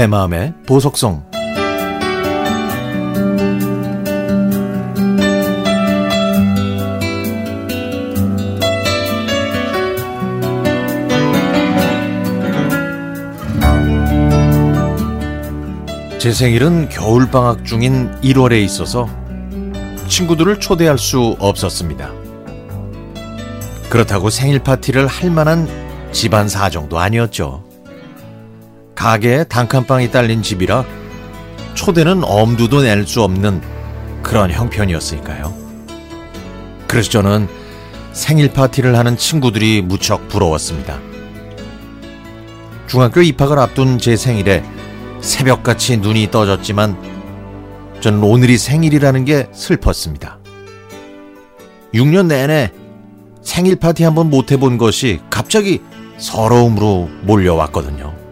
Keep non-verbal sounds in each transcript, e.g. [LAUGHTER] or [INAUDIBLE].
내 마음의 보석성 제 생일은 겨울방학 중인 1월에 있어서 친구들을 초대할 수 없었습니다. 그렇다고 생일 파티를 할 만한 집안 사정도 아니었죠. 가게에 단칸방이 딸린 집이라 초대는 엄두도 낼 수 없는 그런 형편이었으니까요. 그래서 저는 생일 파티를 하는 친구들이 무척 부러웠습니다. 중학교 입학을 앞둔 제 생일에 새벽같이 눈이 떠졌지만 저는 오늘이 생일이라는 게 슬펐습니다. 6년 내내 생일 파티 한번 못 해본 것이 갑자기 서러움으로 몰려왔거든요.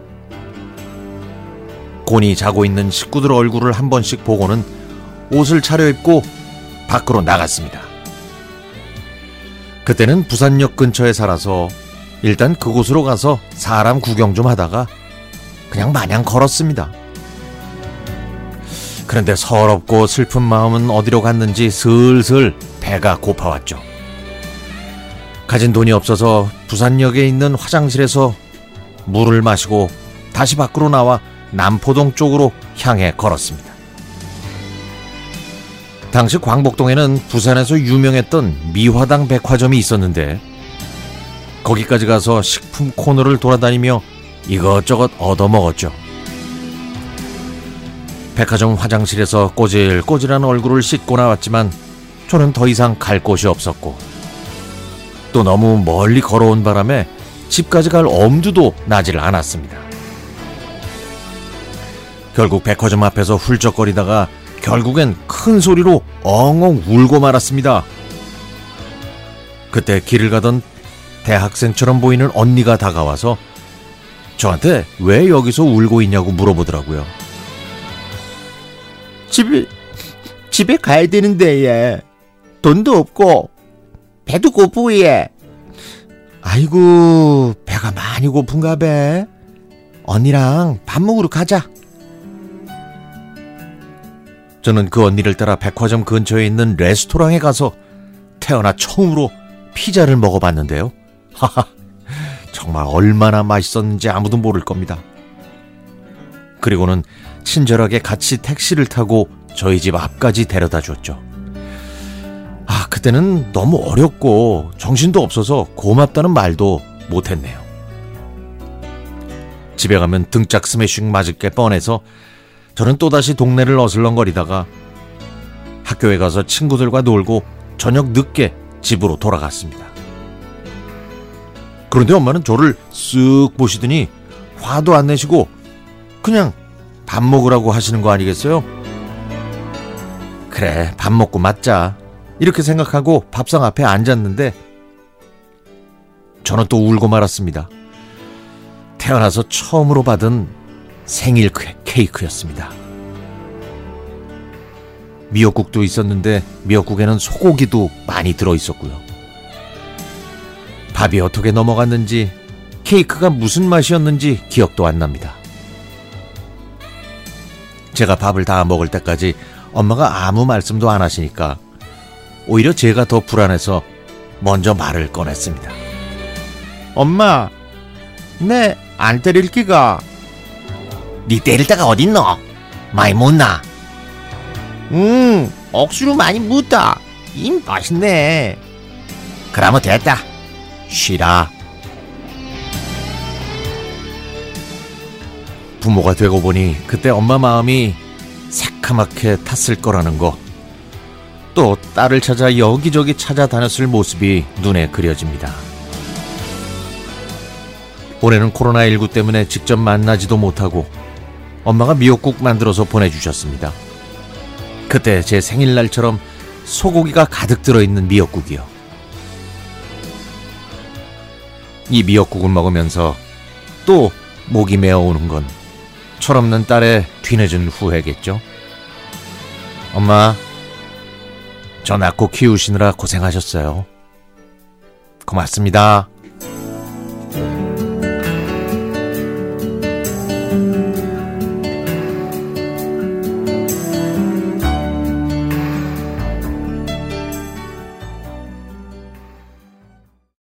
곤히 자고 있는 식구들 얼굴을 한 번씩 보고는 옷을 차려입고 밖으로 나갔습니다. 그때는 부산역 근처에 살아서 일단 그곳으로 가서 사람 구경 좀 하다가 그냥 마냥 걸었습니다. 그런데 서럽고 슬픈 마음은 어디로 갔는지 슬슬 배가 고파왔죠. 가진 돈이 없어서 부산역에 있는 화장실에서 물을 마시고 다시 밖으로 나와 남포동 쪽으로 향해 걸었습니다. 당시 광복동에는 부산에서 유명했던 미화당 백화점이 있었는데 거기까지 가서 식품 코너를 돌아다니며 이것저것 얻어먹었죠. 백화점 화장실에서 꼬질꼬질한 얼굴을 씻고 나왔지만 저는 더 이상 갈 곳이 없었고 또 너무 멀리 걸어온 바람에 집까지 갈 엄두도 나질 않았습니다. 결국 백화점 앞에서 훌쩍거리다가 결국엔 큰 소리로 엉엉 울고 말았습니다. 그때 길을 가던 대학생처럼 보이는 언니가 다가와서 저한테 왜 여기서 울고 있냐고 물어보더라고요. 집에 집에 가야 되는데 예. 돈도 없고 배도 고프고 예. 아이고 배가 많이 고픈가 배. 언니랑 밥 먹으러 가자. 저는 그 언니를 따라 백화점 근처에 있는 레스토랑에 가서 태어나 처음으로 피자를 먹어봤는데요. [LAUGHS] 하하, 정말 얼마나 맛있었는지 아무도 모를 겁니다. 그리고는 친절하게 같이 택시를 타고 저희 집 앞까지 데려다 줬죠. 아, 그때는 너무 어렵고 정신도 없어서 고맙다는 말도 못했네요. 집에 가면 등짝 스매싱 맞을 게 뻔해서 저는 또다시 동네를 어슬렁거리다가 학교에 가서 친구들과 놀고 저녁 늦게 집으로 돌아갔습니다. 그런데 엄마는 저를 쓱 보시더니 화도 안 내시고 그냥 밥 먹으라고 하시는 거 아니겠어요? 그래, 밥 먹고 맞자. 이렇게 생각하고 밥상 앞에 앉았는데 저는 또 울고 말았습니다. 태어나서 처음으로 받은 생일 케이크 였습니다. 미역국도 있었는데 미역국에는 소고기도 많이 들어 있었고요. 밥이 어떻게 넘어갔는지 케이크가 무슨 맛이었는지 기억도 안 납니다. 제가 밥을 다 먹을 때까지 엄마가 아무 말씀도 안 하시니까 오히려 제가 더 불안해서 먼저 말을 꺼냈습니다. 엄마, 내안 때릴 기가. 네 때릴 때가 어딨노? 많이 못나? 응, 억수로 많이 묻다. 임 맛있네. 그러면 됐다. 쉬라. 부모가 되고 보니 그때 엄마 마음이 새카맣게 탔을 거라는 거. 또 딸을 찾아 여기저기 찾아다녔을 모습이 눈에 그려집니다. 올해는 코로나19 때문에 직접 만나지도 못하고 엄마가 미역국 만들어서 보내주셨습니다. 그때 제 생일날처럼 소고기가 가득 들어있는 미역국이요. 이 미역국을 먹으면서 또 목이 메어오는 건 철없는 딸의 뒤늦은 후회겠죠. 엄마, 저 낳고 키우시느라 고생하셨어요. 고맙습니다.